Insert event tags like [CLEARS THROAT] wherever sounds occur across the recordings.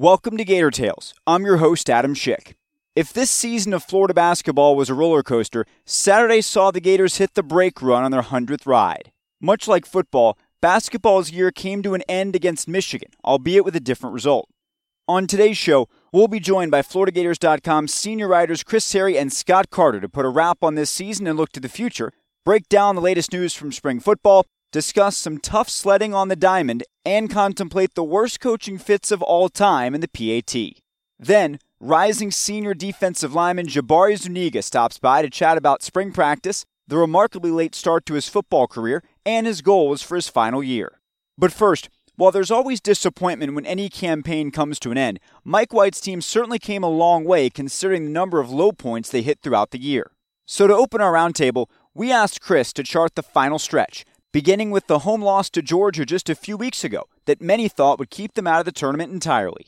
Welcome to Gator Tales. I'm your host, Adam Schick. If this season of Florida basketball was a roller coaster, Saturday saw the Gators hit the brake run on their 100th ride. Much like football, basketball's year came to an end against Michigan, albeit with a different result. On today's show, we'll be joined by FloridaGators.com senior writers Chris Harry and Scott Carter to put a wrap on this season and look to the future, break down the latest news from spring football, discuss some tough sledding on the diamond, and contemplate the worst coaching fits of all time in the PAT. Then, rising senior defensive lineman Jabari Zuniga stops by to chat about spring practice, the remarkably late start to his football career, and his goals for his final year. But first, while there's always disappointment when any campaign comes to an end, Mike White's team certainly came a long way considering the number of low points they hit throughout the year. So to open our roundtable, we asked Chris to chart the final stretch, beginning with the home loss to Georgia just a few weeks ago that many thought would keep them out of the tournament entirely.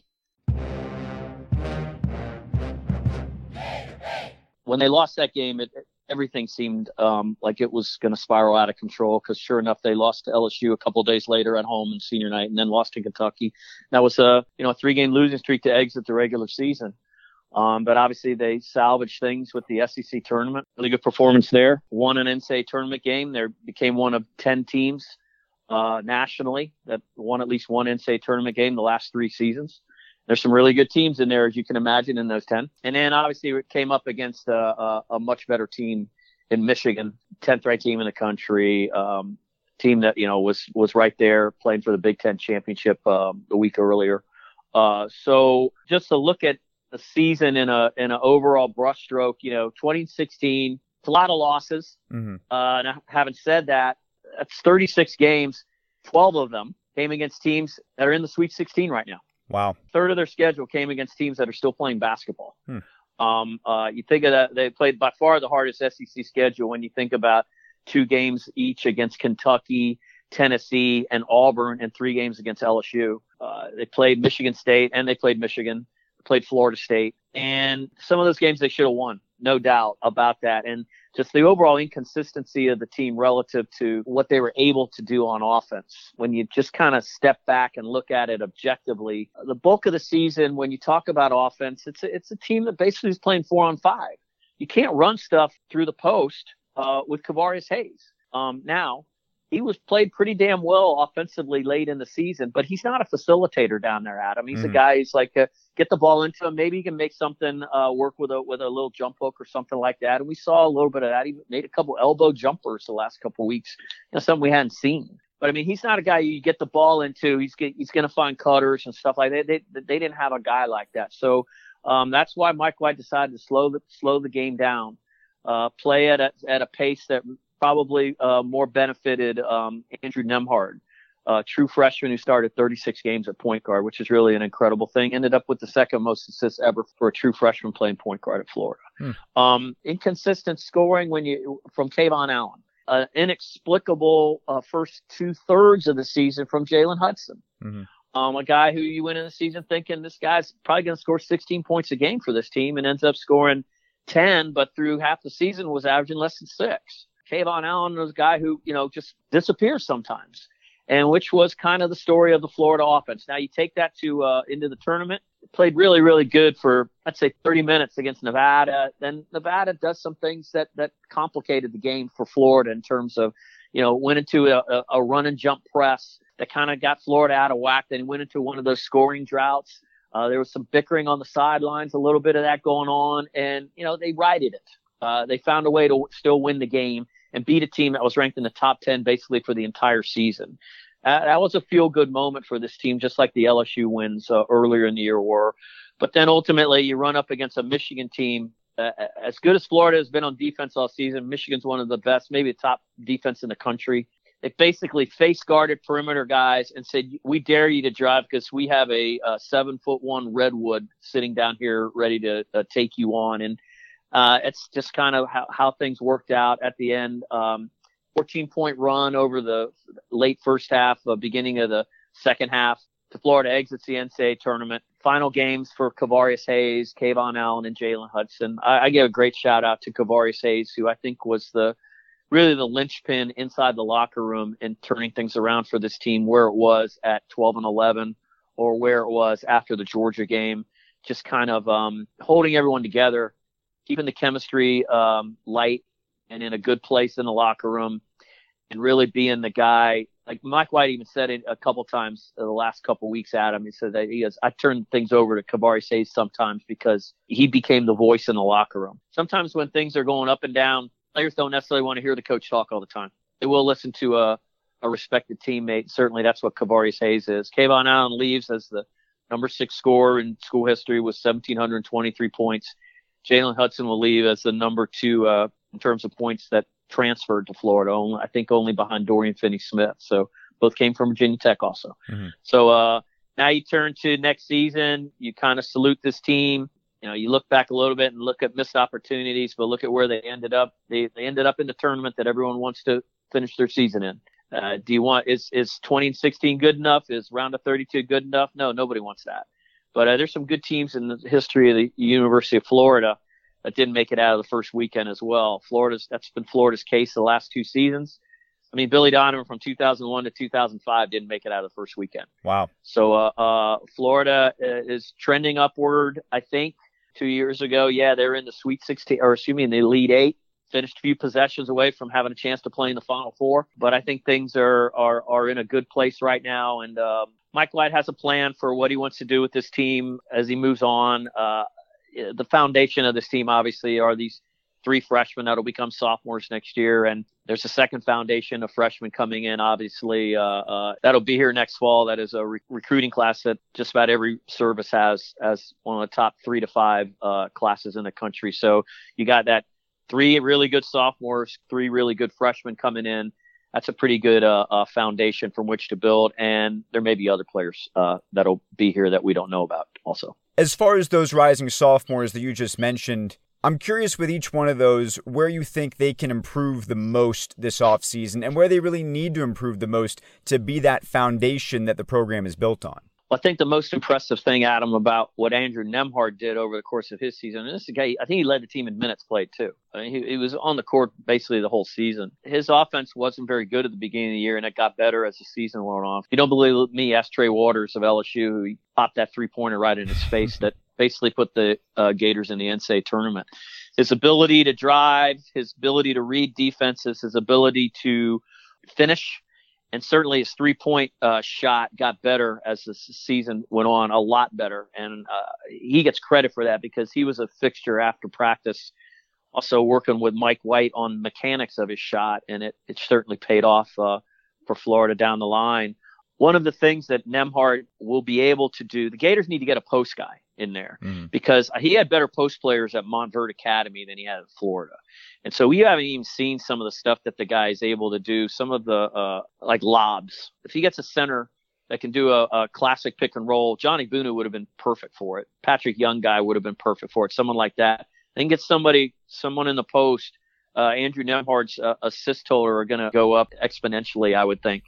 When they lost that game, it, everything seemed um, like it was going to spiral out of control because sure enough, they lost to LSU a couple days later at home in senior night and then lost to Kentucky. That was a, you know, a three game losing streak to exit the regular season. Um, but obviously they salvaged things with the SEC tournament. Really good performance there. Won an NCAA tournament game. They became one of 10 teams, uh, nationally that won at least one NCAA tournament game the last three seasons. There's some really good teams in there, as you can imagine, in those 10. And then obviously it came up against a, a, a much better team in Michigan, 10th ranked team in the country. Um, team that, you know, was, was right there playing for the Big Ten championship, um, a week earlier. Uh, so just to look at the season in a in an overall brushstroke. You know, 2016, it's a lot of losses. Mm-hmm. Uh, now, having said that, that's 36 games. 12 of them came against teams that are in the Sweet 16 right now. Wow. Third of their schedule came against teams that are still playing basketball. Hmm. Um, uh, you think of that, they played by far the hardest SEC schedule when you think about two games each against Kentucky, Tennessee, and Auburn, and three games against LSU. Uh, they played Michigan State and they played Michigan played Florida State, and some of those games they should have won, no doubt about that. And just the overall inconsistency of the team relative to what they were able to do on offense. When you just kind of step back and look at it objectively, the bulk of the season, when you talk about offense, it's a, it's a team that basically is playing four on five. You can't run stuff through the post uh, with Kevarrius Hayes. Um, now, he was played pretty damn well offensively late in the season, but he's not a facilitator down there, Adam. He's mm. a guy who's like, a, get the ball into him. Maybe he can make something uh, work with a with a little jump hook or something like that. And we saw a little bit of that. He made a couple elbow jumpers the last couple weeks. You know, something we hadn't seen. But I mean, he's not a guy you get the ball into. He's get, he's going to find cutters and stuff like that. They, they they didn't have a guy like that. So um, that's why Mike White decided to slow the slow the game down, uh, play at a at a pace that probably uh, more benefited um, Andrew Nembhard, uh, true freshman who started 36 games at point guard, which is really an incredible thing. Ended up with the second most assists ever for a true freshman playing point guard at Florida. Hmm. Um, inconsistent scoring when you from KeVaughn Allen. Uh, inexplicable uh, first two thirds of the season from Jalen Hudson. Mm-hmm. Um, a guy who you went in the season thinking this guy's probably going to score 16 points a game for this team and ends up scoring 10, but through half the season was averaging less than six. KeVaughn Allen was a guy who, you know, just disappears sometimes, and which was kind of the story of the Florida offense. Now you take that to uh, into the tournament, played really, really good for I'd say 30 minutes against Nevada. Then Nevada does some things that that complicated the game for Florida in terms of, you know, went into a, a run and jump press that kind of got Florida out of whack. Then went into one of those scoring droughts. Uh, there was some bickering on the sidelines, a little bit of that going on, and you know they righted it. Uh, they found a way to still win the game and beat a team that was ranked in the top 10 basically for the entire season. Uh, that was a feel good moment for this team, just like the LSU wins uh, earlier in the year were. But then ultimately, you run up against a Michigan team. Uh, as good as Florida has been on defense all season, Michigan's one of the best, maybe the top defense in the country. they basically face guarded perimeter guys and said, "We dare you to drive because we have a, a, seven foot one redwood sitting down here ready to uh, take you on." And uh, it's just kind of how, how things worked out at the end. Um, 14 point run over the late first half, uh, beginning of the second half. To Florida exits the NCAA tournament. Final games for Kevarrius Hayes, KeVaughn Allen, and Jalen Hudson. I, I give a great shout out to Kevarrius Hayes, who I think was the really the linchpin inside the locker room in turning things around for this team where it was at 12 and 11 or where it was after the Georgia game, just kind of um, holding everyone together, keeping the chemistry um, light and in a good place in the locker room, and really being the guy. Like Mike White even said it a couple times the last couple weeks him. He said that he goes, I turned things over to Kevarrius Hayes sometimes because he became the voice in the locker room. Sometimes when things are going up and down, players don't necessarily want to hear the coach talk all the time. They will listen to a, a respected teammate. Certainly, that's what Kevarrius Hayes is. KeVaughn Allen leaves as the number six scorer in school history with 1,723 points. Jalen Hudson will leave as the number two uh, in terms of points that transferred to Florida. Only, I think only behind Dorian Finney-Smith. So both came from Virginia Tech also. Mm-hmm. So uh, now you turn to next season. You kind of salute this team you know, you look back a little bit and look at missed opportunities, but look at where they ended up. They, they ended up in the tournament that everyone wants to finish their season in. Uh, do you want, is, is 20 and 16 good enough? Is round of 32 good enough? No, nobody wants that. But uh, there's some good teams in the history of the University of Florida that didn't make it out of the first weekend as well. Florida's, that's been Florida's case the last two seasons. I mean, Billy Donovan from 2001 to 2005 didn't make it out of the first weekend. Wow. So, uh, uh, Florida uh, is trending upward, I think two years ago. Yeah, they're in the Sweet 16, or excuse me, in the Elite Eight. Finished a few possessions away from having a chance to play in the Final Four, but I think things are are are in a good place right now. And um, Mike White has a plan for what he wants to do with this team as he moves on. Uh, the foundation of this team, obviously, are these three freshmen that'll become sophomores next year, and there's a second foundation of freshmen coming in. Obviously, uh, uh, that'll be here next fall. That is a re- recruiting class that just about every service has as one of the top three to five uh, classes in the country. So you got that three really good sophomores, three really good freshmen coming in. That's a pretty good uh, uh, foundation from which to build, and there may be other players uh, that'll be here that we don't know about also. As far as those rising sophomores that you just mentioned, I'm curious with each one of those where you think they can improve the most this offseason and where they really need to improve the most to be that foundation that the program is built on. I think the most impressive thing, Adam, about what Andrew Nembhard did over the course of his season, and this is a guy, I think he led the team in minutes played too. I mean, he, he was on the court basically the whole season. His offense wasn't very good at the beginning of the year, and it got better as the season went on. If you don't believe me, ask Trey Waters of LSU, who popped that three pointer right in his face that basically put the uh, Gators in the NCAA tournament. His ability to drive, his ability to read defenses, his ability to finish, and certainly his three point uh, shot got better as the season went on, a lot better. And uh, he gets credit for that because he was a fixture after practice, also working with Mike White on mechanics of his shot, and it, it certainly paid off uh, for Florida down the line. One of the things that Nembhard will be able to do, the Gators need to get a post guy in there mm. because he had better post players at Montverde Academy than he had at Florida. And so we haven't even seen some of the stuff that the guy is able to do, some of the uh, like lobs. If he gets a center that can do a, a classic pick and roll, John Egbunu would have been perfect for it. Patrick Young guy would have been perfect for it. Someone like that. Then get somebody, someone in the post. Uh, Andrew Nembhard's uh, assist total are going to go up exponentially, I would think.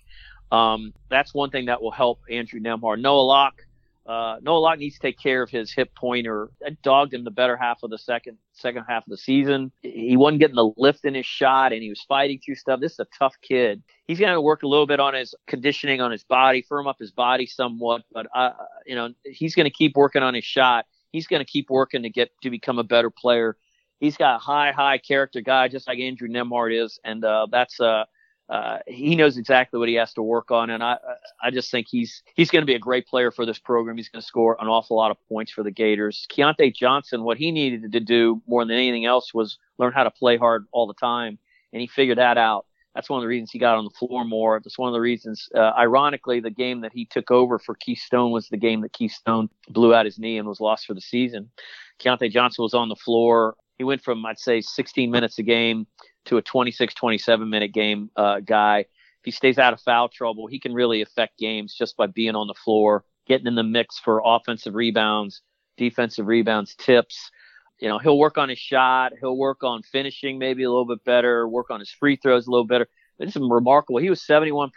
Um, that's one thing that will help Andrew Nembhard. Noah Locke, uh, Noah Locke needs to take care of his hip pointer. I dogged him the better half of the second second half of the season. He wasn't getting the lift in his shot, and he was fighting through stuff. This is a tough kid. He's going to work a little bit on his conditioning on his body, firm up his body somewhat. But uh, you know, he's going to keep working on his shot. He's going to keep working to get to become a better player. He's got a high, high character guy, just like Andrew Nembhard is, and uh, that's uh, uh, he knows exactly what he has to work on, and I I just think he's he's going to be a great player for this program. He's going to score an awful lot of points for the Gators. Keyontae Johnson, what he needed to do more than anything else was learn how to play hard all the time, and he figured that out. That's one of the reasons he got on the floor more. That's one of the reasons. Uh, ironically, the game that he took over for Keith Stone was the game that Keith Stone blew out his knee and was lost for the season. Keyontae Johnson was on the floor. He went from I'd say 16 minutes a game to a 26, 27 minute game uh, guy. he stays out of foul trouble, he can really affect games just by being on the floor, getting in the mix for offensive rebounds, defensive rebounds, tips. You know, he'll work on his shot, he'll work on finishing maybe a little bit better, work on his free throws a little better. This is remarkable. He was 71%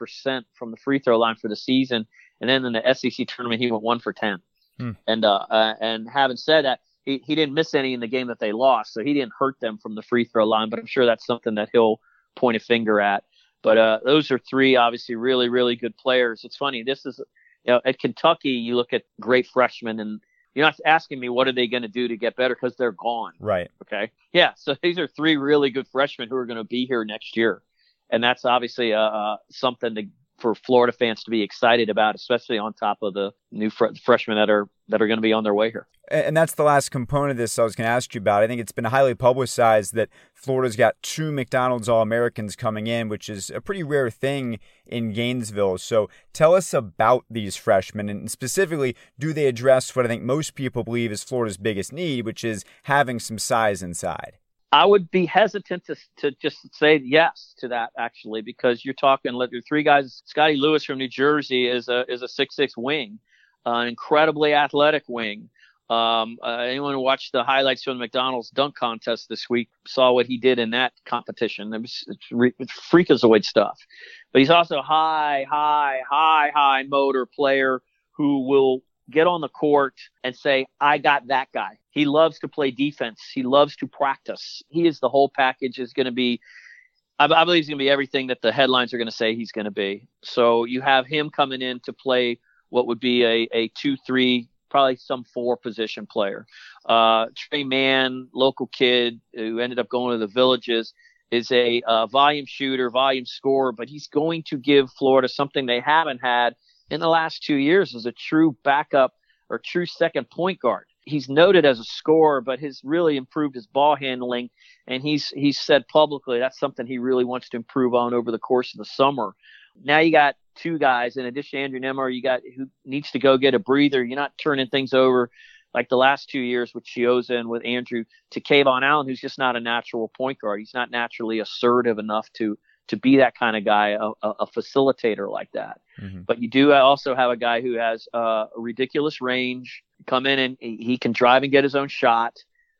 from the free throw line for the season, and then in the SEC tournament he went one for 10. Hmm. And uh, uh, and having said that, he, he didn't miss any in the game that they lost, so he didn't hurt them from the free throw line. But I'm sure that's something that he'll point a finger at. But uh, those are three obviously really really good players. It's funny. This is you know at Kentucky you look at great freshmen and you're not asking me what are they going to do to get better because they're gone. Right. Okay. Yeah. So [LAUGHS] these are three really good freshmen who are going to be here next year, and that's obviously uh, uh something to for Florida fans to be excited about, especially on top of the new fr- freshmen that are that are going to be on their way here. And that's the last component of this I was going to ask you about. I think it's been highly publicized that Florida's got two McDonald's All Americans coming in, which is a pretty rare thing in Gainesville. So tell us about these freshmen and specifically, do they address what I think most people believe is Florida's biggest need, which is having some size inside? I would be hesitant to to just say yes to that actually because you're talking let three guys. Scottie Lewis from New Jersey is a is a six six wing, uh, an incredibly athletic wing. Um, uh, anyone who watched the highlights from the McDonald's dunk contest this week saw what he did in that competition. It was it's, re- it's freakazoid stuff. But he's also high, high, high, high motor player who will get on the court and say, I got that guy. He loves to play defense. He loves to practice. He is the whole package is going to be, I, I believe he's going to be everything that the headlines are going to say he's going to be. So you have him coming in to play what would be a, a two, three, probably some four position player. Uh, Tre Mann, local kid who ended up going to the villages is a uh, volume shooter, volume scorer, but he's going to give Florida something they haven't had in the last two years as a true backup or true second point guard. He's noted as a scorer, but has really improved his ball handling, and he's he's said publicly that's something he really wants to improve on over the course of the summer. Now you got two guys in addition to Andrew Nembhard, you got who needs to go get a breather. You're not turning things over like the last two years with Chiozza and with Andrew to KeVaughn Allen, who's just not a natural point guard. He's not naturally assertive enough to to be that kind of guy, a, a facilitator like that. Mm-hmm. But you do also have a guy who has uh, a ridiculous range, come in and he can drive and get his own shot.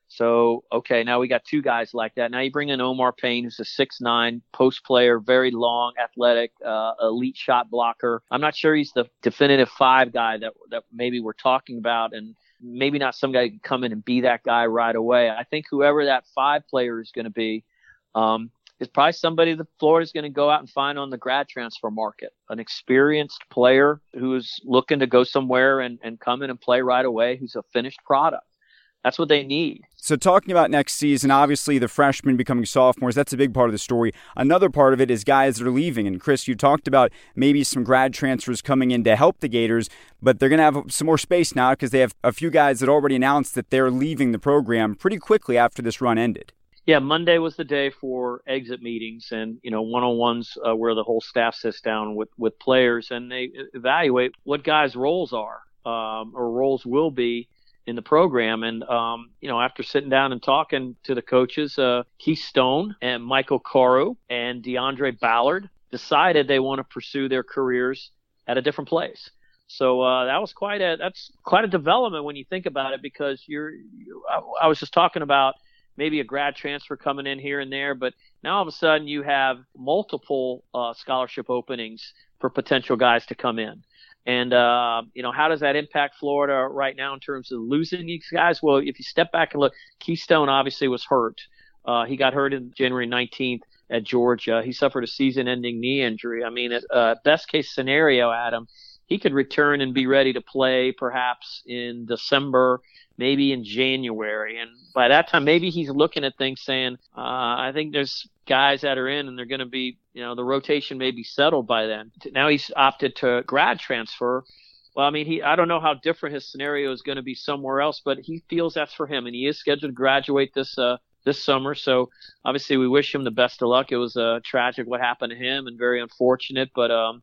So, okay, now we got two guys like that. Now you bring in Omar Payne, who's a six nine post player, very long, athletic, uh, elite shot blocker. I'm not sure he's the definitive five guy that, that maybe we're talking about. And maybe not some guy who can come in and be that guy right away. I think whoever that five player is going to be, um, is probably somebody that Florida's going to go out and find on the grad transfer market. An experienced player who's looking to go somewhere and, and come in and play right away, who's a finished product. That's what they need. So, talking about next season, obviously the freshmen becoming sophomores, that's a big part of the story. Another part of it is guys that are leaving. And, Chris, you talked about maybe some grad transfers coming in to help the Gators, but they're going to have some more space now because they have a few guys that already announced that they're leaving the program pretty quickly after this run ended yeah, Monday was the day for exit meetings and you know one-on-ones uh, where the whole staff sits down with with players and they evaluate what guys' roles are um, or roles will be in the program. And um, you know, after sitting down and talking to the coaches, uh, Keith Stone and Mike Okauru and Deaundrae Ballard decided they want to pursue their careers at a different place. So uh, that was quite a that's quite a development when you think about it because you're you, I, I was just talking about maybe a grad transfer coming in here and there, but now all of a sudden you have multiple uh, scholarship openings for potential guys to come in. And, uh, you know, how does that impact Florida right now in terms of losing these guys? Well, if you step back and look, Keith Stone obviously was hurt. Uh, he got hurt in January 19th at Georgia. He suffered a season ending knee injury. I mean, uh, best case scenario, Adam, he could return and be ready to play perhaps in December maybe in January. And by that time, maybe he's looking at things saying, uh, I think there's guys that are in and they're going to be, you know, the rotation may be settled by then. Now he's opted to grad transfer. Well, I mean, he, I don't know how different his scenario is going to be somewhere else, but he feels that's for him and he is scheduled to graduate this, uh, this summer. So obviously we wish him the best of luck. It was uh, tragic what happened to him and very unfortunate, but um,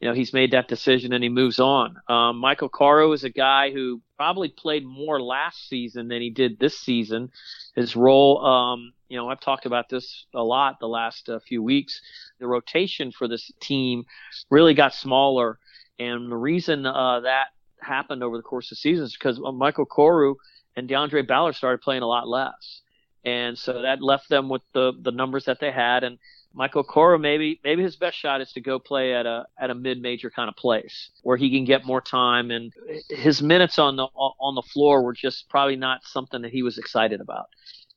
you know, he's made that decision and he moves on. Um, Mike Okauru is a guy who probably played more last season than he did this season. His role um, you know, I've talked about this a lot the last uh, few weeks. The rotation for this team really got smaller, and the reason uh, that happened over the course of the season is because uh, Mike Okauru and Deaundrae Ballard started playing a lot less, and so that left them with the the numbers that they had. And Mike Okauru maybe maybe his best shot is to go play at a at a mid major kind of place where he can get more time, and his minutes on the on the floor were just probably not something that he was excited about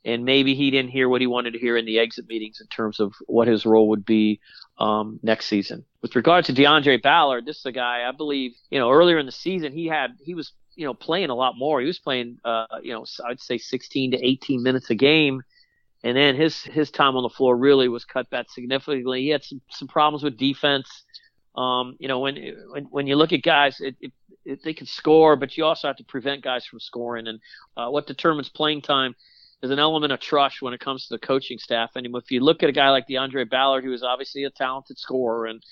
and maybe he didn't hear what he wanted to hear in the exit meetings in terms of what his role would be um, next season. With regard to Deaundrae Ballard, this is a guy I believe you know earlier in the season he had he was you know playing a lot more. He was playing uh, you know I'd say 16 to 18 minutes a game. And then his his time on the floor really was cut back significantly. He had some, some problems with defense. Um, you know, when, when when you look at guys, it, it, it, they can score, but you also have to prevent guys from scoring. And uh, what determines playing time is an element of trust when it comes to the coaching staff. And if you look at a guy like Deaundrae Ballard, who is obviously a talented scorer, and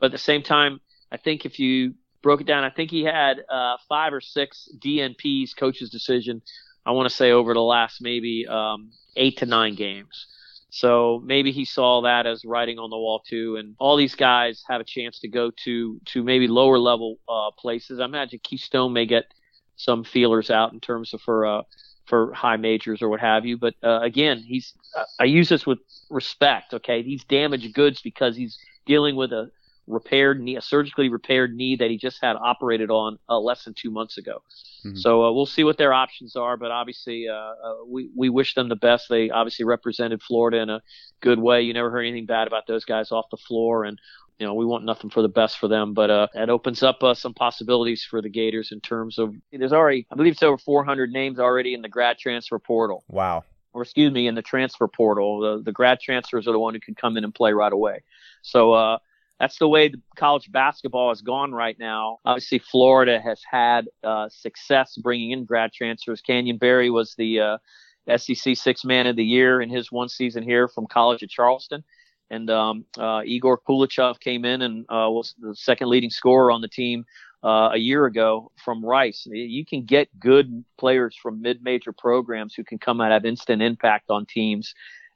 but at the same time, I think if you broke it down, I think he had uh, five or six DNPs, coach's decision. I want to say over the last maybe um, eight to nine games. So maybe he saw that as writing on the wall too. And all these guys have a chance to go to to maybe lower level uh, places. I imagine Keith Stone may get some feelers out in terms of for uh, for high majors or what have you. But uh, again, he's I use this with respect. Okay, he's damaged goods because he's dealing with a repaired knee, a surgically repaired knee that he just had operated on uh, less than two months ago. Mm-hmm. So uh, we'll see what their options are. But obviously, uh, uh, we we wish them the best. They obviously represented Florida in a good way. You never heard anything bad about those guys off the floor, and you know, we want nothing for the best for them, but uh, it opens up uh, some possibilities for the Gators in terms of there's already, I believe it's over 400 names already in the grad transfer portal. Wow. Or excuse me, in the transfer portal. The, the grad transfers are the one who can come in and play right away. So uh, that's the way the college basketball has gone right now. Obviously, Florida has had uh, success bringing in grad transfers. Canyon Barry was the uh, SEC Six Man of the Year in his one season here from College of Charleston and um, uh, Egor Koulechov came in and uh, was the second leading scorer on the team uh, a year ago from Rice. You can get good players from mid-major programs who can come out have instant impact on teams.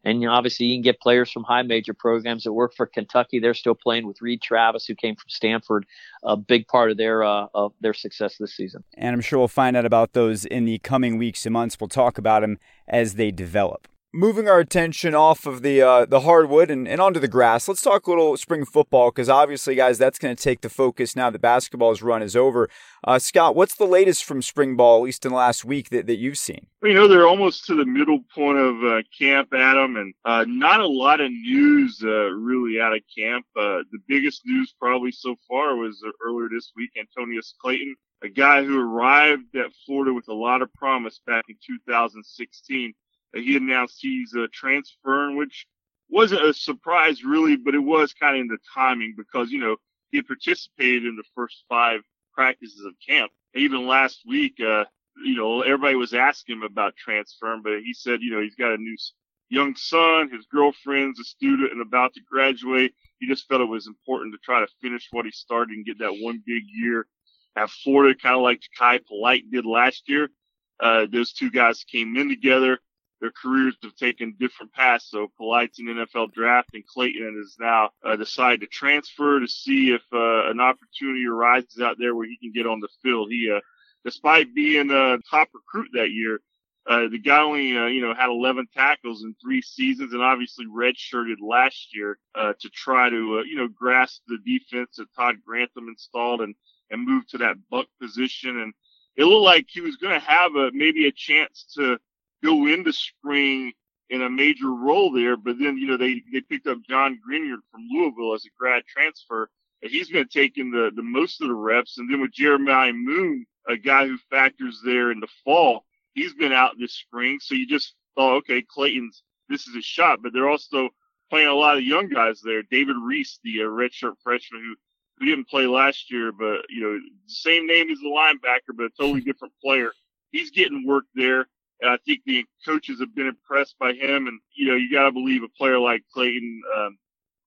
And obviously, you can get players from high major programs that work for Kentucky. They're still playing with Reid Travis, who came from Stanford, a big part of their uh, of their success this season. And I'm sure we'll find out about those in the coming weeks and months. We'll talk about them as they develop moving our attention off of the uh, the hardwood and, and onto the grass, let's talk a little spring football because obviously, guys, that's going to take the focus now that basketball's run is over. Uh, Scott, what's the latest from spring ball, at least in the last week, that, that you've seen? You know, they're almost to the middle point of uh, camp, Adam, and uh, not a lot of news uh, really out of camp. Uh, the biggest news probably so far was earlier this week, Antonneous Clayton. A guy who arrived at Florida with a lot of promise back in 2016 he announced he's uh, transferring, which wasn't a surprise really, but it was kind of in the timing because, you know, he participated in the first five practices of camp. Even last week, uh, you know, everybody was asking him about transferring, but he said, you know, he's got a new young son, his girlfriend's a student and about to graduate. He just felt it was important to try to finish what he started and get that one big year at Florida, kind of like Jachai Polite did last year. Uh, those two guys came in together their careers have taken different paths. So Polite's an NFL draft, and Clayton has now uh, decided to transfer to see if uh, an opportunity arises out there where he can get on the field. He, uh, despite being a top recruit that year, uh, the guy only, uh, you know, had 11 tackles in three seasons and obviously redshirted last year, uh, to try to, you know, grasp the defense that Todd Grantham installed and, and move to that buck position. And it looked like he was going to have a, maybe a chance to, go into spring in a major role there. But then, you know, they, they picked up John Greenard from Louisville as a grad transfer. And he's going to take in the, the most of the reps. And then with Jeremiah Moon, a guy who factors there in the fall, he's been out this spring. So you just thought, okay, Clayton's, this is a shot, but they're also playing a lot of young guys there. David Reese, the uh, redshirt freshman who, who didn't play last year, but, you know, same name as the linebacker, but a totally [LAUGHS] different player. He's getting work there. And I think the coaches have been impressed by him. And, you know, you got to believe a player like Clayton, um,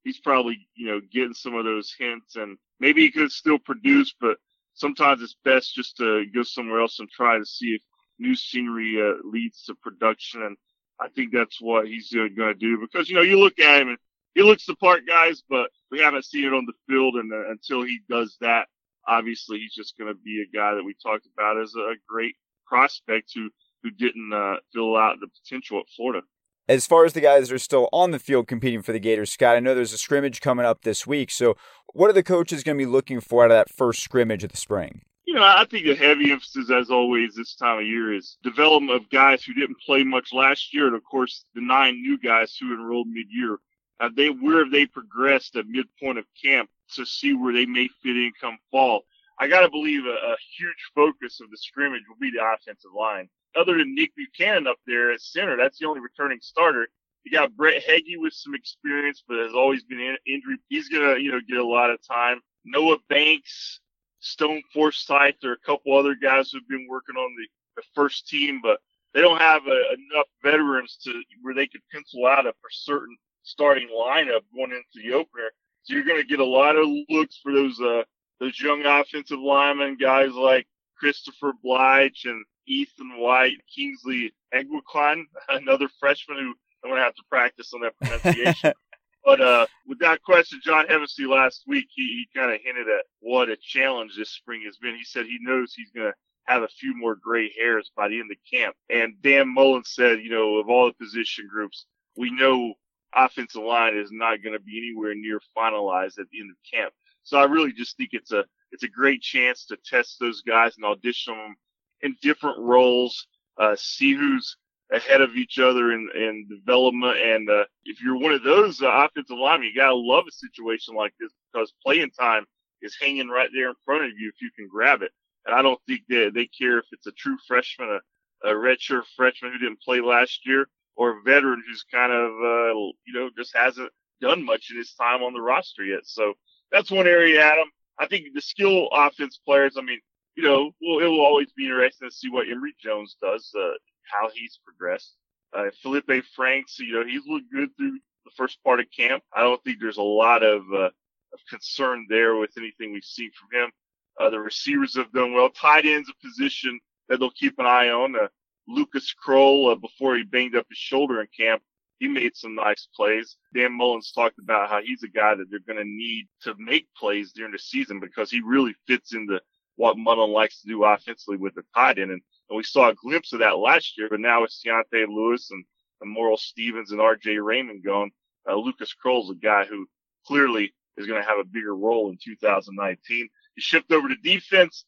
he's probably, you know, getting some of those hints and maybe he could still produce, but sometimes it's best just to go somewhere else and try to see if new scenery uh, leads to production. And I think that's what he's going to do because you know you look at him and he looks the part, guys, but we haven't seen it on the field, and uh, until he does that, obviously he's just going to be a guy that we talked about as a great prospect who who didn't uh, fill out the potential at Florida. As far as the guys that are still on the field competing for the Gators, Scott, I know there's a scrimmage coming up this week. So, what are the coaches going to be looking for out of that first scrimmage of the spring? You know, I think the heavy emphasis, as always, this time of year is development of guys who didn't play much last year, and of course, the nine new guys who enrolled mid-year. Uh, they where have they progressed at midpoint of camp to see where they may fit in come fall. I got to believe a, a, huge focus of the scrimmage will be the offensive line. Other than Nick Buchanan up there at center, that's the only returning starter. You got Brett Heggie with some experience, but has always been in, injury. He's gonna, you know, get a lot of time. Noah Banks, Stone Forsythe, there are a couple other guys who've been working on the, the first team, but they don't have a, enough veterans to where they could pencil out a certain starting lineup going into the opener. So you're going to get a lot of looks for those uh, those young offensive linemen, guys like Christopher Blige and Ethan White, Kingsley Eguakun, [LAUGHS] another freshman who I'm going to have to practice on that pronunciation. [LAUGHS] but uh, with that question, John Hevesy last week, he, he kind of hinted at what a challenge this spring has been. He said he knows he's going to have a few more gray hairs by the end of camp. And Dan Mullen said, you know, of all the position groups, we know offensive line is not going to be anywhere near finalized at the end of camp. So I really just think it's a it's a great chance to test those guys and audition them in different roles, uh, see who's ahead of each other in, in development. And uh, if you're one of those uh, offensive linemen, you gotta love a situation like this because playing time is hanging right there in front of you if you can grab it. And I don't think that they care if it's a true freshman, a, a redshirt freshman who didn't play last year, or a veteran who's kind of, uh, you know, just hasn't done much in his time on the roster yet. So that's one area, Adam. I think the skill offense players, I mean, you know, well, it will always be interesting to see what Emory Jones does, uh, how he's progressed. Uh, Felipe Franks, you know, he's looked good through the first part of camp. I don't think there's a lot of, uh, of concern there with anything we've seen from him. Uh, the receivers have done well. Tight ends a position that they'll keep an eye on. Uh, Lucas Krull, uh, before he banged up his shoulder in camp, he made some nice plays. Dan Mullins talked about how he's a guy that they're going to need to make plays during the season because he really fits into what Mullen likes to do offensively with the tight end. And, and we saw a glimpse of that last year, but now it's Deontay Lewis and, and Stephens and RJ Raymond going. Uh, Lucas Krull's a guy who clearly is going to have a bigger role in 2019. You shift over to defense.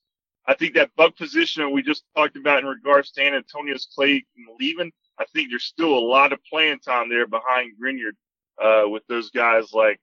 I think that buck position we just talked about in regards to Antonio's Clay leaving, I think there's still a lot of playing time there behind Greenard, uh, with those guys like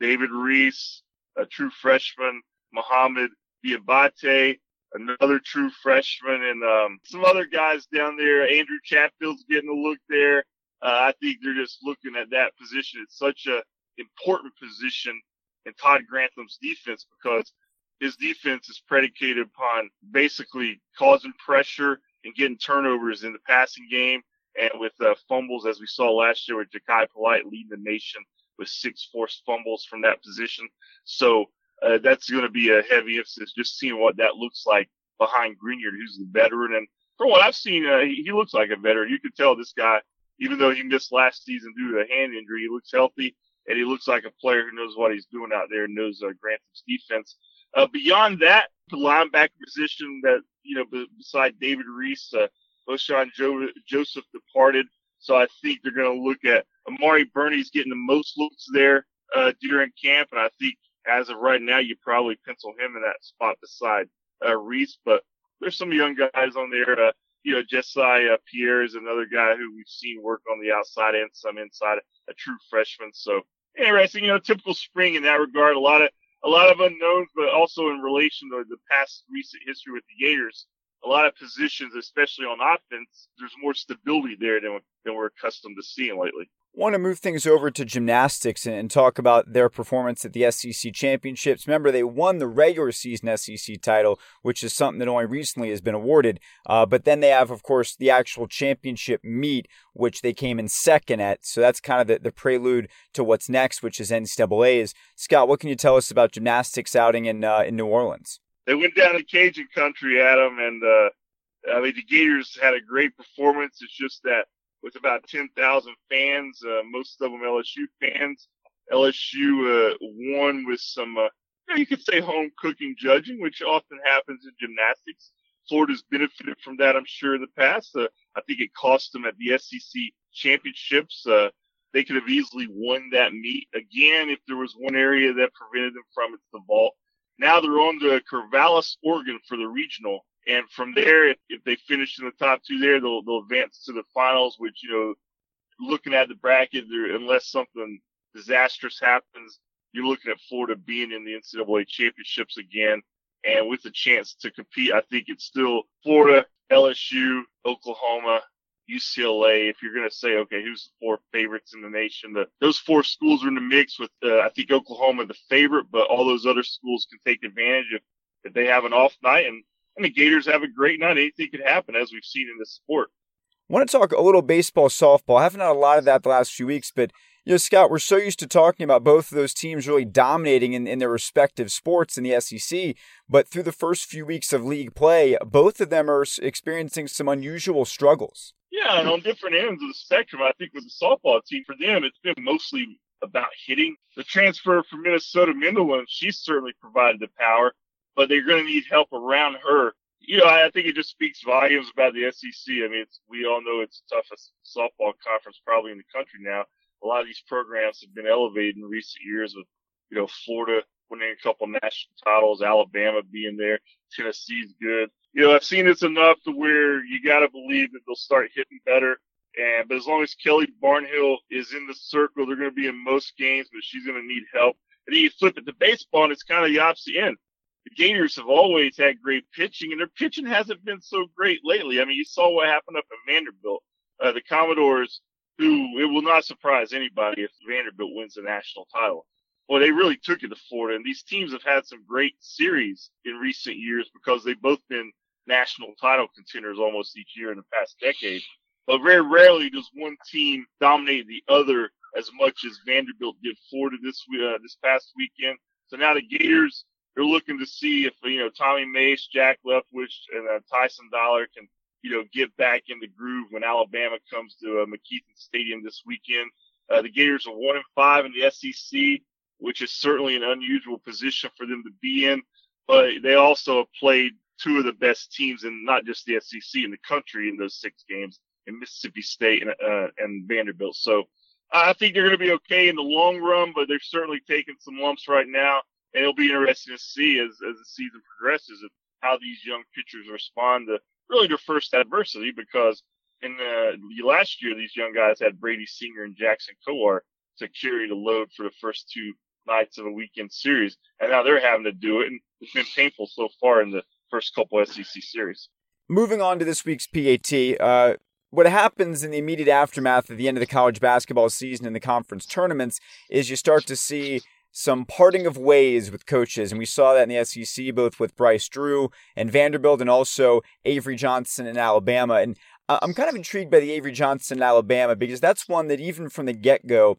David Reese, a true freshman, Muhammad Diabate, another true freshman, and um, some other guys down there. Andrew Chatfield's getting a look there. Uh, I think they're just looking at that position. It's such a important position in Todd Grantham's defense because his defense is predicated upon basically causing pressure and getting turnovers in the passing game and with uh, fumbles, as we saw last year with Jachai Polite leading the nation with six forced fumbles from that position. So uh, that's going to be a heavy emphasis, just seeing what that looks like behind Greenard, who's the veteran. And from what I've seen, uh, he, he looks like a veteran. You can tell this guy, even though he missed last season due to a hand injury, he looks healthy and he looks like a player who knows what he's doing out there and knows uh, Grantham's defense. Uh, beyond that, the linebacker position that, you know, beside David Reese, O'Shawn jo- Joseph departed. So I think they're going to look at Amari Burney's getting the most looks there, uh, during camp. And I think as of right now, you probably pencil him in that spot beside, uh, Reese, but there's some young guys on there. Uh, you know, Jesiah Pierre is another guy who we've seen work on the outside and some inside, a true freshman. So interesting, you know, typical spring in that regard. A lot of, a lot of unknowns, but also in relation to the past recent history with the Gators, a lot of positions, especially on offense, there's more stability there than, than we're accustomed to seeing lately. Want to move things over to gymnastics and talk about their performance at the SEC championships. Remember, they won the regular season SEC title, which is something that only recently has been awarded. Uh, but then they have, of course, the actual championship meet, which they came in second at. So that's kind of the, the prelude to what's next, which is NCAA's. Scott, what can you tell us about gymnastics outing in uh, in New Orleans? They went down to Cajun country, Adam, and uh, I mean the Gators had a great performance. It's just that with about 10,000 fans, uh, most of them LSU fans. LSU uh, won with some, uh, you, know, you could say home cooking judging, which often happens in gymnastics. Florida's benefited from that, I'm sure, in the past. Uh, I think it cost them at the SEC championships. Uh, they could have easily won that meet. Again, if there was one area that prevented them from, it's the vault. Now they're on to Corvallis, Oregon for the regional. And from there, if, if they finish in the top two there, they'll, they'll advance to the finals, which, you know, looking at the bracket, unless something disastrous happens, you're looking at Florida being in the NCAA championships again. And with a chance to compete, I think it's still Florida, LSU, Oklahoma, UCLA. If you're going to say, okay, who's the four favorites in the nation? The, those four schools are in the mix with, uh, I think Oklahoma the favorite, but all those other schools can take advantage if, if they have an off night. And, and the Gators have a great night. Anything could happen, as we've seen in this sport. I want to talk a little baseball, softball. I haven't had a lot of that the last few weeks, but you know, Scott, we're so used to talking about both of those teams really dominating in, in their respective sports in the SEC, but through the first few weeks of league play, both of them are experiencing some unusual struggles. Yeah, and on different ends of the spectrum, I think with the softball team, for them, it's been mostly about hitting. The transfer from Minnesota, Mendelin, she's certainly provided the power, but they're going to need help around her. You know, I think it just speaks volumes about the SEC. I mean, we all know it's the toughest softball conference probably in the country now a lot of these programs have been elevated in recent years with, you know, Florida winning a couple national titles, Alabama being there, Tennessee's good. You know, I've seen this enough to where you got to believe that they'll start hitting better. And, but as long as Kelly Barnhill is in the circle, they're going to be in most games, but she's going to need help. And then you flip it to baseball and it's kind of the opposite end. The Gators have always had great pitching and their pitching hasn't been so great lately. I mean, you saw what happened up at Vanderbilt. Uh, the Commodores [CLEARS THROAT] it will not surprise anybody if Vanderbilt wins the national title. Well, they really took it to Florida, and these teams have had some great series in recent years because they've both been national title contenders almost each year in the past decade. But very rarely does one team dominate the other as much as Vanderbilt did Florida this uh, this past weekend. So now the Gators they're looking to see if you know Tommy Mace, Jack Leftwich, and uh, Tyson Dollar can you know, get back in the groove when Alabama comes to uh, McKethan Stadium this weekend. Uh, the Gators are one and five in the SEC, which is certainly an unusual position for them to be in. But they also have played two of the best teams in not just the SEC in the country in those six games in Mississippi State and, uh, and Vanderbilt. So I think they're going to be okay in the long run, but they're certainly taking some lumps right now. And it'll be interesting to see as, as the season progresses how these young pitchers respond to really their first adversity because in the last year, these young guys had Brady Singer and Jackson Kowar to carry the load for the first two nights of a weekend series. And now they're having to do it. And it's been painful so far in the first couple SEC series. Moving on to this week's PAT, uh, what happens in the immediate aftermath of the end of the college basketball season and the conference tournaments is you start to see some parting of ways with coaches, and we saw that in the SEC both with Bryce Drew and Vanderbilt, and also Avery Johnson in Alabama. And I'm kind of intrigued by the Avery Johnson in Alabama because that's one that even from the get go,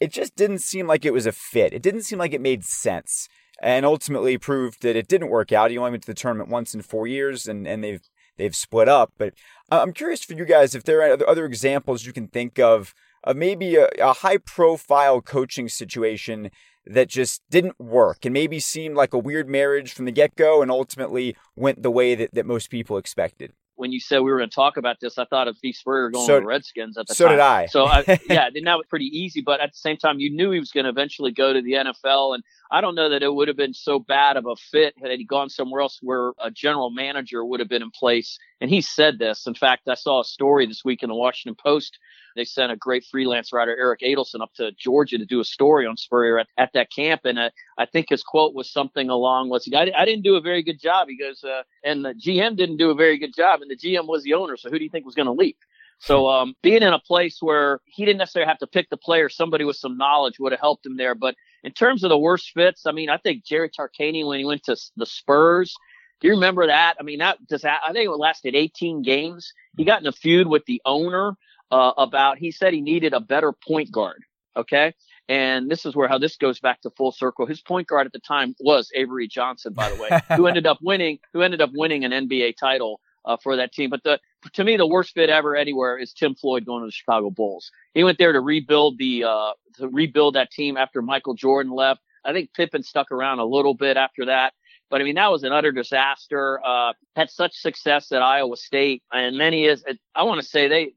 it just didn't seem like it was a fit. It didn't seem like it made sense, and ultimately proved that it didn't work out. He only went to the tournament once in four years, and and they've they've split up. But uh, I'm curious for you guys if there are other examples you can think of of maybe a, a high profile coaching situation that just didn't work and maybe seemed like a weird marriage from the get go and ultimately went the way that, that most people expected. When you said we were going to talk about this, I thought of Steve Spurrier going so, to the Redskins at the so time. So did I. So I, [LAUGHS] yeah, then that was pretty easy. But at the same time, you knew he was going to eventually go to the NFL, and I don't know that it would have been so bad of a fit had he gone somewhere else where a general manager would have been in place. And he said this. In fact, I saw a story this week in the Washington Post they sent a great freelance writer, Eric Adelson, up to Georgia to do a story on Spurrier at, at that camp. And uh, I think his quote was something along was, I, I didn't do a very good job. He goes, uh, and the GM didn't do a very good job. And the GM was the owner. So who do you think was going to leave? So um, being in a place where he didn't necessarily have to pick the player, somebody with some knowledge would have helped him there. But in terms of the worst fits, I mean, I think Jerry Tarkanian when he went to the Spurs, do you remember that? I mean, that does I think it lasted 18 games. He got in a feud with the owner uh, about he said he needed a better point guard. Okay. And this is where how this goes back to full circle. His point guard at the time was Avery Johnson, by the way, who [LAUGHS] ended up winning, who ended up winning an NBA title uh, for that team. But the to me, the worst fit ever anywhere is Tim Floyd going to the Chicago Bulls. He went there to rebuild the uh, to rebuild that team after Michael Jordan left. I think Pippen stuck around a little bit after that. But I mean, that was an utter disaster. Uh, had such success at Iowa State, and then he is. I want to say they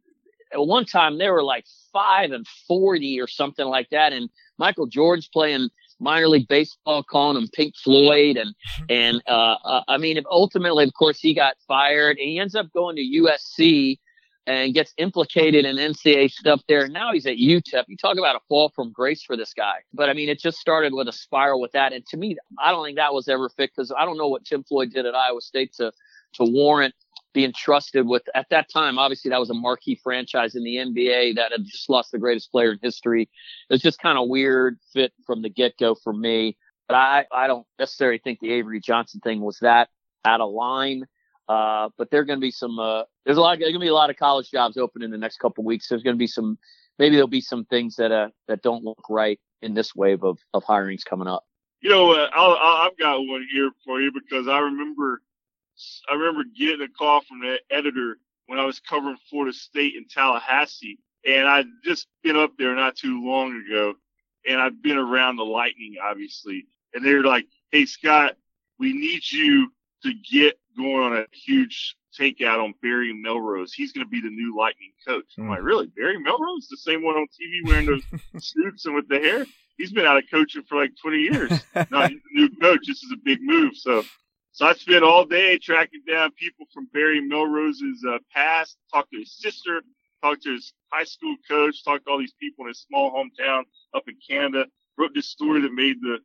at one time they were like five and forty or something like that, and Michael Jordan's playing minor league baseball, calling him Pink Floyd, and [LAUGHS] and uh, uh, I mean, ultimately, of course, he got fired, and he ends up going to USC and gets implicated in NCAA stuff there. Now he's at UTEP. You talk about a fall from grace for this guy. But I mean, it just started with a spiral with that. And to me, I don't think that was ever fixed because I don't know what Tim Floyd did at Iowa State to to warrant being trusted with at that time obviously that was a marquee franchise in the NBA that had just lost the greatest player in history it was just kind of weird fit from the get-go for me but I I don't necessarily think the Avery Johnson thing was that out of line uh, but there're going to be some uh, there's a lot there's going to be a lot of college jobs open in the next couple weeks. There's going to be some maybe there'll be some things that uh that don't look right in this wave of of hirings coming up. You know, uh, i have got one here for you because I remember I remember getting a call from the editor when I was covering Florida State in Tallahassee, and I'd just been up there not too long ago, and I'd been around the Lightning, obviously, and they were like, "Hey, Scott, we need you to get going on a huge takeout on Barry Melrose. He's going to be the new Lightning coach." Mm. I'm like, hmm. "Really, Barry Melrose, the same one on TV wearing those [LAUGHS] suits and with the hair?" He's been out of coaching for like 20 years. [LAUGHS] no, he's a new coach. This is a big move. So so I spent all day tracking down people from Barry Melrose's uh, past, talked to his sister, talked to his high school coach, talked to all these people in his small hometown up in Canada. Wrote this story that made the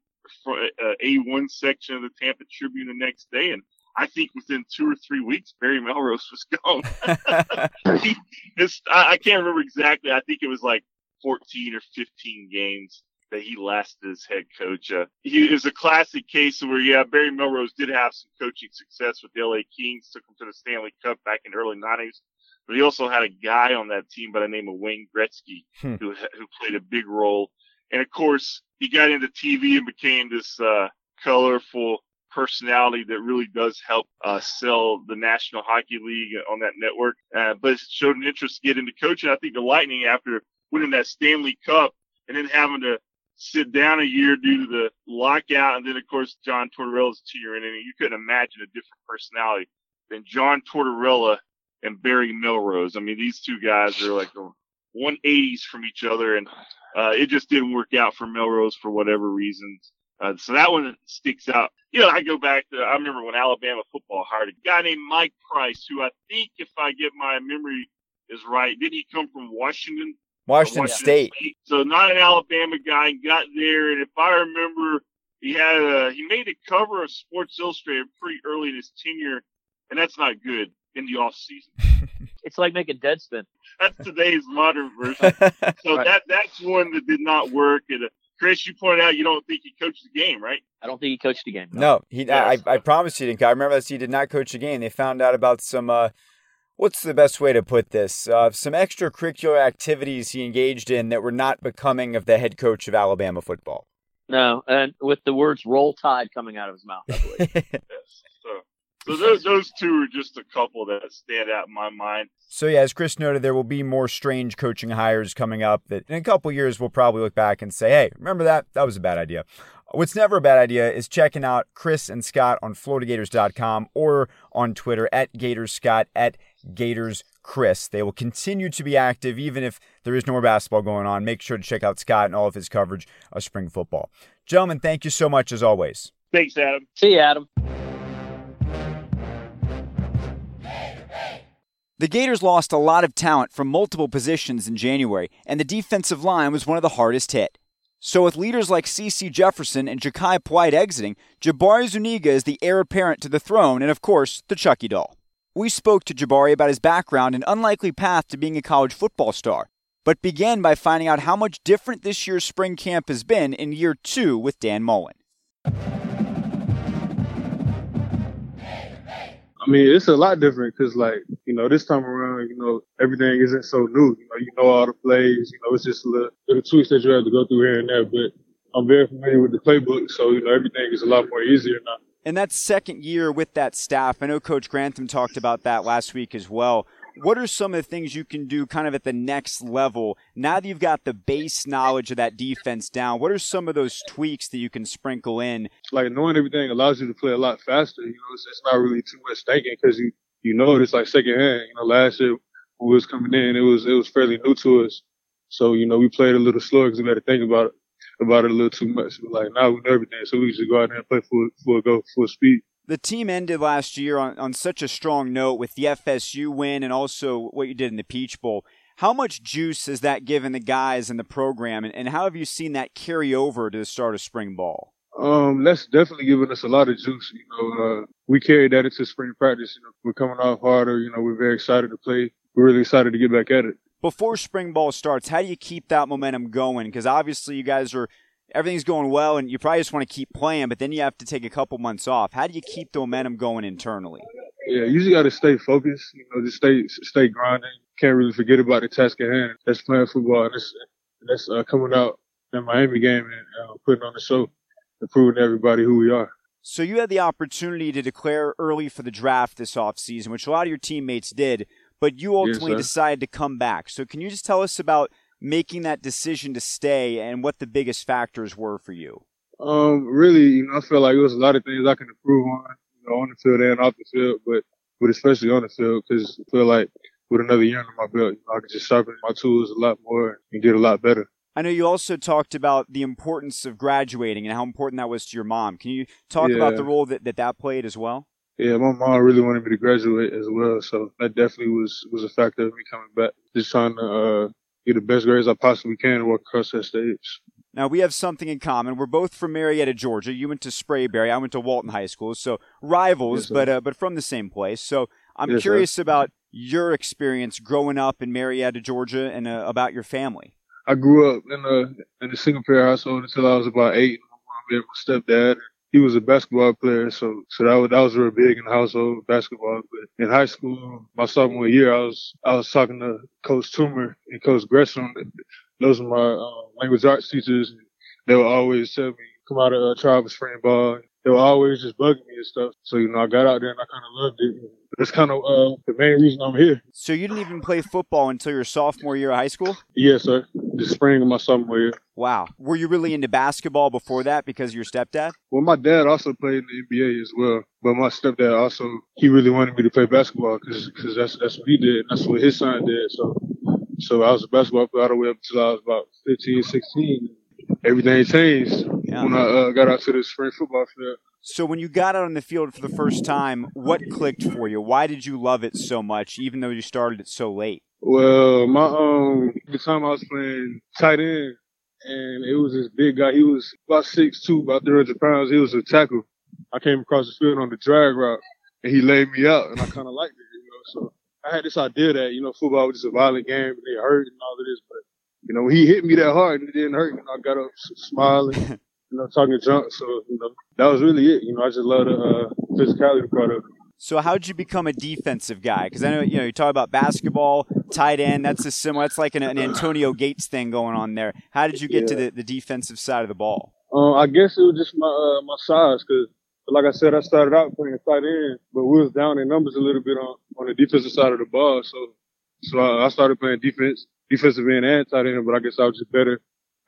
uh, A1 section of the Tampa Tribune the next day, and I think within two or three weeks, Barry Melrose was gone. [LAUGHS] [LAUGHS] he, I, I can't remember exactly. I think it was like 14 or 15 games that he lasted as head coach. Uh, he is a classic case where, yeah, Barry Melrose did have some coaching success with the LA Kings, took him to the Stanley Cup back in the early 90s. But he also had a guy on that team by the name of Wayne Gretzky hmm. who, who played a big role. And of course, he got into TV and became this, uh, colorful personality that really does help uh, sell the National Hockey League on that network. Uh, but showed an interest to get into coaching. I think the Lightning, after winning that Stanley Cup and then having to sit down a year due to the lockout, and then of course John Tortorella's two year in, and you couldn't imagine a different personality than John Tortorella and Barry Melrose. I mean, these two guys are like 180s from each other, and uh, it just didn't work out for Melrose for whatever reasons. Uh, so that one sticks out. You know, I go back to, I remember when Alabama football hired a guy named Mike Price, who I think, if I get my memory is right, didn't he come from Washington? Washington, Washington State. State. So not an Alabama guy. Got there, and if I remember, he had a he made a cover of Sports Illustrated pretty early in his tenure, and that's not good in the off season. [LAUGHS] it's like making Deadspin. That's today's modern version. [LAUGHS] So right. that that's one that did not work. And uh, Chris, you pointed out you don't think he coached the game, right? I don't think he coached the game. No, no he. Yeah, I, I, I promise you didn't. I remember that he did not coach the game. They found out about some. Uh, what's the best way to put this? Uh, some extracurricular activities he engaged in that were not becoming of the head coach of Alabama football. No, and with the words "roll tide" coming out of his mouth. yes. [LAUGHS] So, so those those two are just a couple that stand out in my mind. So yeah, as Chris noted, there will be more strange coaching hires coming up. That in a couple years we'll probably look back and say, "Hey, remember that? That was a bad idea." What's never a bad idea is checking out Chris and Scott on FloridaGators.com or on Twitter at GatorsScott at Gators Chris. They will continue to be active even if there is no more basketball going on. Make sure to check out Scott and all of his coverage of spring football. Gentlemen, thank you so much as always. Thanks, Adam. See you, Adam. The Gators lost a lot of talent from multiple positions in January, and the defensive line was one of the hardest hit. So, with leaders like CeCe Jefferson and Jachai Polite exiting, Jabari Zuniga is the heir apparent to the throne and, of course, the Chucky doll. We spoke to Jabari about his background and unlikely path to being a college football star, but began by finding out how much different this year's spring camp has been in year two with Dan Mullen. I mean, it's a lot different because, like, you know, this time around, you know, everything isn't so new. You know, you know all the plays. You know, it's just little, little tweaks that you have to go through here and there. But I'm very familiar with the playbook, so you know, everything is a lot more easier now. And that second year with that staff, I know Coach Grantham talked about that last week as well. What are some of the things you can do kind of at the next level now that you've got the base knowledge of that defense down? What are some of those tweaks that you can sprinkle in? Like knowing everything allows you to play a lot faster. You know, it's, it's not really too much thinking because you you know it's like second hand. You know, last year when we was coming in, it was it was fairly new to us, so you know we played a little slower because we had to think about it about it a little too much. But like now we know everything, so we just go out there and play full full go full speed. The team ended last year on, on such a strong note with the FSU win and also what you did in the Peach Bowl. How much juice has that given the guys in the program, and, and how have you seen that carry over to the start of spring ball? Um, that's definitely given us a lot of juice. You know, uh, we carried that into spring practice. You know, we're coming off harder. You know, we're very excited to play. We're really excited to get back at it. Before spring ball starts, how do you keep that momentum going? Because obviously you guys are everything's going well and you probably just want to keep playing, but then you have to take a couple months off. How do you keep the momentum going internally? Yeah, you just got to stay focused. You know, just stay stay grinding. Can't really forget about the task at hand. That's playing football. That's that's uh, coming out in Miami game and uh, putting on the show and proving to everybody who we are. So you had the opportunity to declare early for the draft this offseason, which a lot of your teammates did, but you ultimately yes, decided to come back. So can you just tell us about making that decision to stay and what the biggest factors were for you? Um, really, you know, I feel like it was a lot of things I can improve on, you know, on the field and off the field, but but especially on the field because I feel like with another year under my belt, you know, I can just sharpen my tools a lot more and get a lot better. I know you also talked about the importance of graduating and how important that was to your mom. Can you talk yeah. about the role that, that that played as well? Yeah, my mom really wanted me to graduate as well, so that definitely was was a factor of me coming back. Just trying to uh, get the best grades I possibly can and work across that stage. Now we have something in common. We're both from Marietta, Georgia. You went to Sprayberry. I went to Walton High School. So rivals, yes, but uh, but from the same place. So I'm yes, curious sir. about your experience growing up in Marietta, Georgia, and uh, about your family. I grew up in a in a single parent household until I was about eight. My mom and my stepdad he was a basketball player, so so that was that was real big in the household basketball. But in high school, my sophomore year, I was I was talking to Coach Toomer and Coach Gresham. Those are my uh, language arts teachers. They would always tell me, "Come out of uh, tribal spring ball." They were always just bugging me and stuff. So you know, I got out there and I kind of loved it. That's kind of uh, the main reason I'm here. So you didn't even play football until your sophomore year of high school? Yes, sir. The spring of my sophomore year. Wow. Were you really into basketball before that because of your stepdad? Well, my dad also played in the NBA as well. But my stepdad also, he really wanted me to play basketball because that's, that's what he did. That's what his son did. So, so I was a basketball player all the way up until I was about 15, 16. Everything changed yeah. when I uh, got out to the spring football field. So when you got out on the field for the first time, what clicked for you? Why did you love it so much, even though you started it so late? Well, my um, the time I was playing tight end, and it was this big guy. He was about six two, about three hundred pounds. He was a tackle. I came across the field on the drag route, and he laid me out, and I kind of liked it, you know. So I had this idea that you know football was just a violent game, and it hurt and all of this, but you know, he hit me that hard and it didn't hurt. You know, I got up smiling. [LAUGHS] you know, talking junk. So, you know, that was really it. You know, I just love the uh, physicality part of it. So how did you become a defensive guy? Because I know you know you talk about basketball, tight end. That's a similar. That's like an, an Antonio Gates thing going on there. How did you get yeah. to the, the defensive side of the ball? Um, I guess it was just my uh, my size. Because like I said, I started out playing tight end, but we was down in numbers a little bit on on the defensive side of the ball. So so I, I started playing defense, defensive end and tight end. But I guess I was just better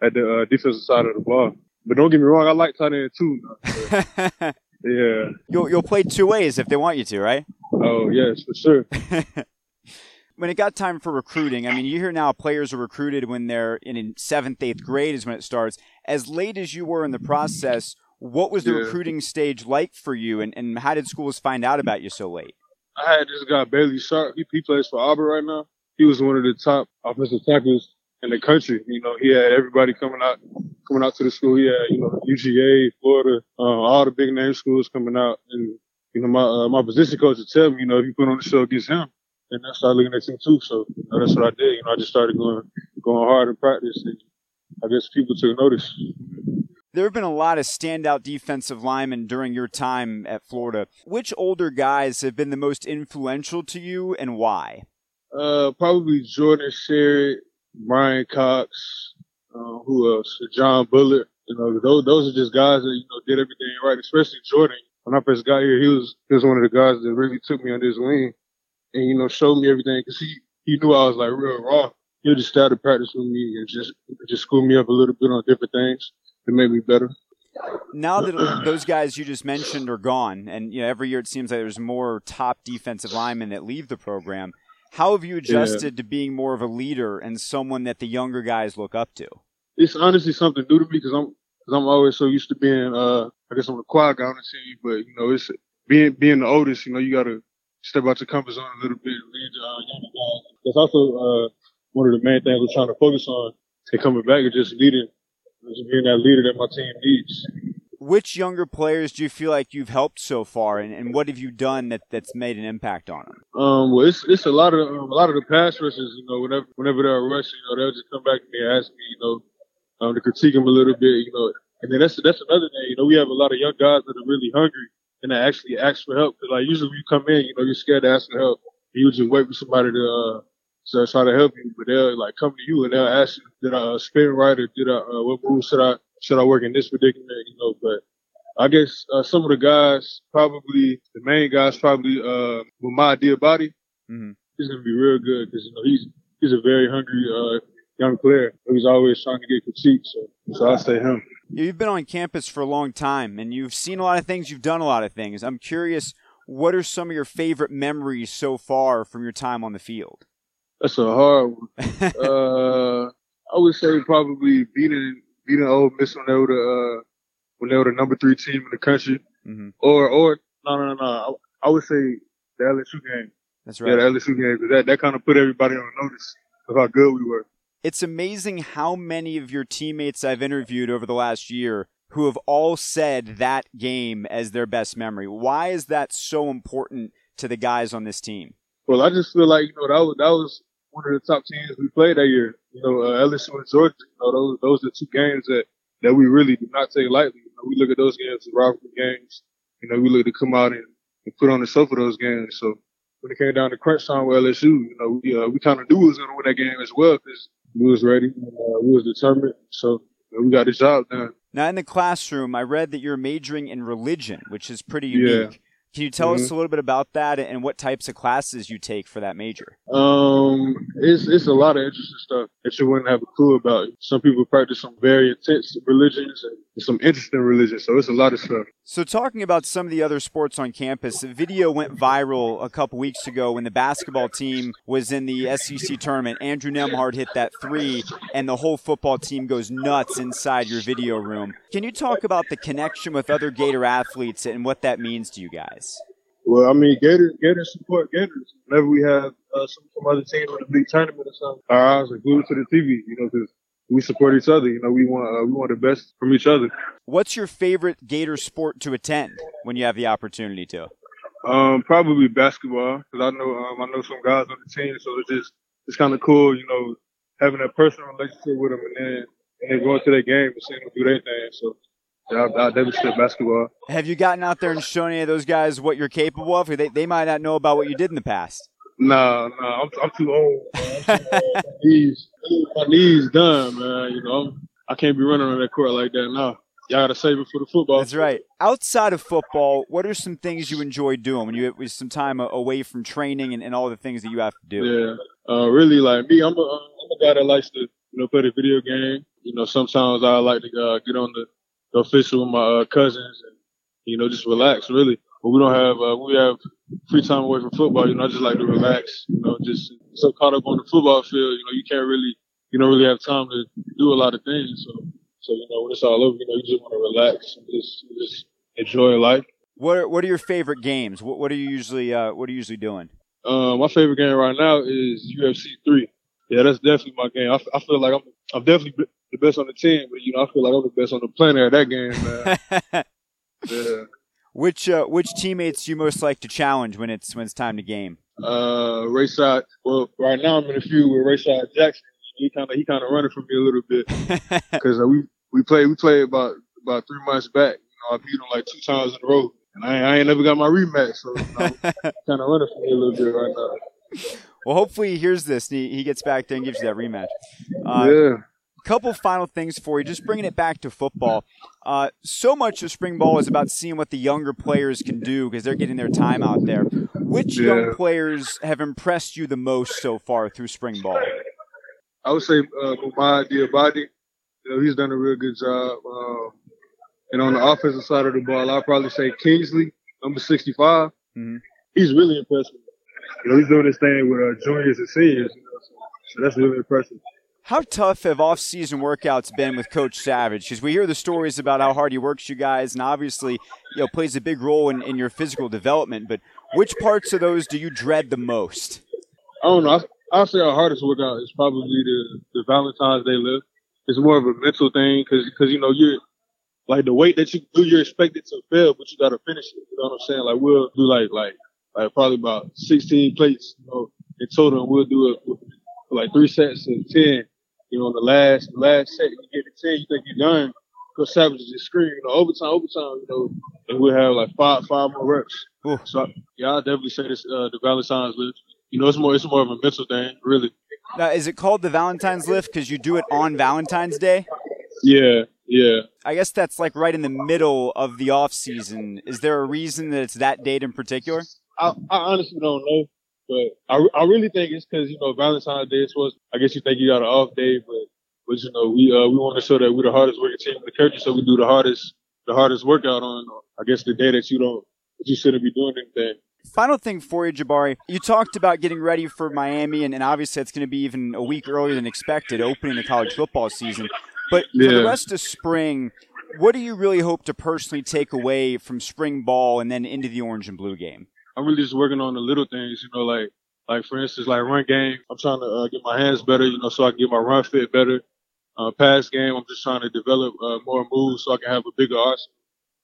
at the uh, defensive side of the ball. But don't get me wrong, I like tight end too. [LAUGHS] yeah. You'll you'll play two ways if they want you to, right? Oh yes, for sure. [LAUGHS] when it got time for recruiting, I mean, you hear now players are recruited when they're in seventh, eighth grade is when it starts. As late as you were in the process, what was the yeah. recruiting stage like for you, and, and how did schools find out about you so late? I had this guy Bailey Sharp. He, he plays for Auburn right now. He was one of the top offensive tackles in the country. You know, he had everybody coming out coming out to the school. He had, you know, UGA, Florida, uh, all the big name schools coming out. And, you know, my, uh, my position coach would tell me, you know, if you put on the show against him, and I started looking at him too. So, you know, that's what I did. You know, I just started going, going hard in practice. And I guess people took notice. There have been a lot of standout defensive linemen during your time at Florida. Which older guys have been the most influential to you and why? Uh, probably Jordan Sherit, Bryan Cox, uh, who else? John Bullard. You know, those those are just guys that you know did everything right. Especially Jordan. When I first got here, he was he was one of the guys that really took me under his wing and you know showed me everything because he he knew I was like real raw. He just started practice with me and just just school me up a little bit on different things to make me better. Now that [CLEARS THROAT] those guys you just mentioned are gone, and you know every year it seems like there's more top defensive linemen that leave the program. How have you adjusted yeah. to being more of a leader and someone that the younger guys look up to? It's honestly something new to me because I'm because I'm always so used to being uh I guess I'm the quiet guy on the team, but you know it's being being the oldest. You know you got to step out your comfort zone a little bit, lead the uh, younger guys. That's also uh one of the main things we're trying to focus on and coming back is just leading, just being that leader that my team needs which younger players do you feel like you've helped so far, and, and what have you done that, that's made an impact on them? Um, well, it's it's a lot of um, a lot of the pass rushers. You know, whenever whenever they're rushing, you know, they'll just come back to me and ask me, you know, um, to critique them a little bit. You know, and then that's that's another thing. You know, we have a lot of young guys that are really hungry and they actually ask for help. Cause like usually when you come in, you know, you're scared to ask for help. You just wait for somebody to uh, to try to help you, but they'll like come to you and they'll ask you, did I uh, spin right or did I uh, what move should I should I work in this predicament? You know, but I guess uh, some of the guys, probably the main guys, probably uh, Mohamoud Diabate. Mm-hmm. He's gonna be real good because you know he's he's a very hungry uh, young player. He's always trying to get critiqued, so so I say him. You've been on campus for a long time, and you've seen a lot of things. You've done a lot of things. I'm curious, what are some of your favorite memories so far from your time on the field? That's a hard one. [LAUGHS] uh, I would say probably beating beating Ole Miss when they were the uh, when they were the number three team in the country. Mm-hmm. Or, or, no, no, no, no. I, I, would say the LSU game. That's right. Yeah, the LSU game. That, that kind of put everybody on notice of how good we were. It's amazing how many of your teammates I've interviewed over the last year who have all said that game as their best memory. Why is that so important to the guys on this team? Well, I just feel like, you know, that was, that was one of the top teams we played that year. You know, uh, LSU and Georgia, you know, those, those are two games that, that we really do not take lightly we look at those games as rivalry games. You know, we look to come out and, and put on the show for those games. So when it came down to crunch time with LSU, you know, we, uh, we kind of knew we was going to win that game as well because we was ready and uh, we was determined. So you know, we got the job done. Now, in the classroom, I read that you're majoring in religion, which is pretty unique. Yeah. Can you tell mm-hmm. us a little bit about that and what types of classes you take for that major? Um, it's it's a lot of interesting stuff that you wouldn't have a clue about. Some people practice some very intense religions and some interesting religions, so it's a lot of stuff. So, talking about some of the other sports on campus, a video went viral a couple weeks ago when the basketball team was in the SEC tournament. Andrew Nembhard hit that three, and the whole football team goes nuts inside your video room. Can you talk about the connection with other Gator athletes and what that means to you guys? Well, I mean, Gators, Gators support Gators. Whenever we have uh, some, some other team in a big tournament or something, our eyes are glued to the TV, you know, because we support each other. You know, we want uh, we want the best from each other. What's your favorite Gator sport to attend when you have the opportunity to? Um, probably basketball because I know um, I know some guys on the team, so it's just it's kind of cool, you know, having a personal relationship with them and then and then going to their game and seeing them do their thing. So yeah, I, I definitely basketball. Have you gotten out there and shown any of those guys what you're capable of? They, they might not know about what you did in the past. No, no, I'm, I'm too old. I'm too old. [LAUGHS] my knees, my knees done, man. You know, I'm, I can not be running on that court like that now. Y'all gotta save it for the football. That's right. Outside of football, what are some things you enjoy doing when you have some time away from training and, and all the things that you have to do? Yeah, uh, really, like me, I'm a, I'm a guy that likes to, you know, play the video game. You know, sometimes I like to uh, get on the official with my uh, cousins and, you know, just relax really. But we don't have, uh, we have free time away from football. You know, I just like to relax, you know, just so caught up on the football field, you know, you can't really, you don't really have time to do a lot of things. So, so, you know, when it's all over, you know, you just want to relax and just, just enjoy life. What are, what are your favorite games? What, what are you usually, uh, what are you usually doing? Uh, my favorite game right now is UFC three. Yeah, that's definitely my game. I, I feel like I'm, I'm definitely the best on the team, but you know, I feel like I'm the best on the planet at that game, man. [LAUGHS] yeah. Which uh, which teammates you most like to challenge when it's when it's time to game? Uh, Rayside. Well, right now I'm in a few with Rayside Jackson. He kind of he kind of running from me a little bit [LAUGHS] because uh, we we played we played about about three months back. You know, I beat him like two times in a row, and I, I ain't never got my rematch, so you know, [LAUGHS] kind of running from me a little bit right now. Well, hopefully he hears this and he, he gets back there and gives you that rematch. Uh, yeah couple final things for you, just bringing it back to football. Uh, so much of spring ball is about seeing what the younger players can do because they're getting their time out there. Which yeah. young players have impressed you the most so far through spring ball? I would say uh, Mohamoud Diabate. You know, he's done a real good job. Um, and on the offensive side of the ball, I'd probably say Kingsley, number 65. Mm-hmm. He's really impressive. You know, he's doing this thing with uh, juniors and seniors. You know, so, so that's really impressive. How tough have off-season workouts been with Coach Savage? Because we hear the stories about how hard he works you guys, and obviously, you know, plays a big role in, in your physical development. But which parts of those do you dread the most? I don't know. I'll say our hardest workout is probably the the Valentine's Day lift. It's more of a mental thing because because you know you're like the weight that you do, you're expected to fail, but you got to finish it. You know what I'm saying? Like we'll do like like like probably about 16 plates, you know, in total, and we'll do it for like three sets of 10 you know, the last last set, you get to ten, you think you're done. Because Savage just scream, you know, overtime, overtime, you know, and we'll have like five five more reps. Ooh. So yeah, I'll definitely say this uh, the Valentine's lift. You know, it's more it's more of a mental thing, really. Now, is it called the Valentine's lift because you do it on Valentine's Day? Yeah, yeah. I guess that's like right in the middle of the off season. Is there a reason that it's that date in particular? I, I honestly don't know. But I, I really think it's because, you know, Valentine's Day is supposed, I guess you think you got an off day, but, but you know, we, uh, we want to show that we're the hardest working team in the country. So we do the hardest, the hardest workout on, I guess, the day that you don't, that you shouldn't be doing anything. Final thing for you, Jabari. You talked about getting ready for Miami, and, and obviously it's going to be even a week earlier than expected, opening the college football season. But for yeah. the rest of spring, what do you really hope to personally take away from spring ball and then into the orange and blue game? I'm really just working on the little things, you know, like like for instance, like run game. I'm trying to uh, get my hands better, you know, so I can get my run fit better. Uh, pass game, I'm just trying to develop uh, more moves so I can have a bigger arsenal.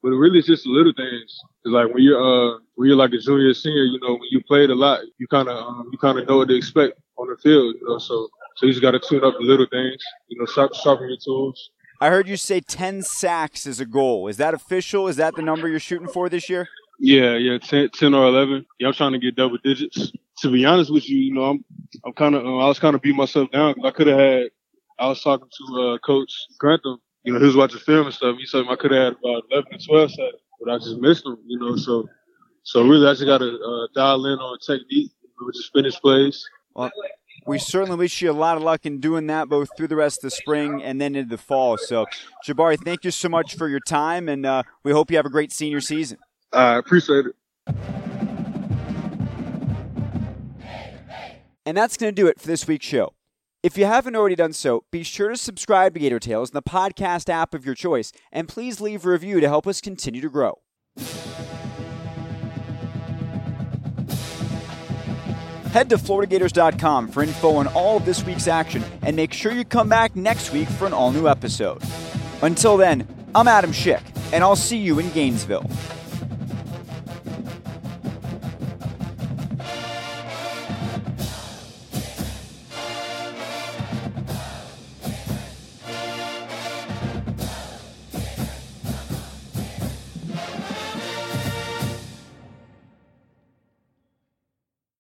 But it really, it's just the little things. It's like when you're uh when you're like a junior, senior, you know, when you played a lot, you kind of um, you kind of know what to expect on the field, you know. So so you just got to tune up the little things, you know, sharp, sharpen your tools. I heard you say 10 sacks is a goal. Is that official? Is that the number you're shooting for this year? Yeah, yeah, 10, 10 or 11. Yeah, I'm trying to get double digits. To be honest with you, you know, I'm, I'm kind of, uh, I was kind of beat myself down because I could have had, I was talking to, uh, Coach Grantham, you know, he was watching film and stuff. He said I could have had about 11 to 12 sacks, but I just missed them, you know, so, so really I just got to, uh, dial in on technique, which is finish plays. Well, we certainly wish you a lot of luck in doing that both through the rest of the spring and then into the fall. So, Jabari, thank you so much for your time, and uh, we hope you have a great senior season. Uh, I appreciate it. And that's going to do it for this week's show. If you haven't already done so, be sure to subscribe to Gator Tales in the podcast app of your choice, and please leave a review to help us continue to grow. Head to FloridaGators.com for info on all of this week's action, and make sure you come back next week for an all new episode. Until then, I'm Adam Schick, and I'll see you in Gainesville.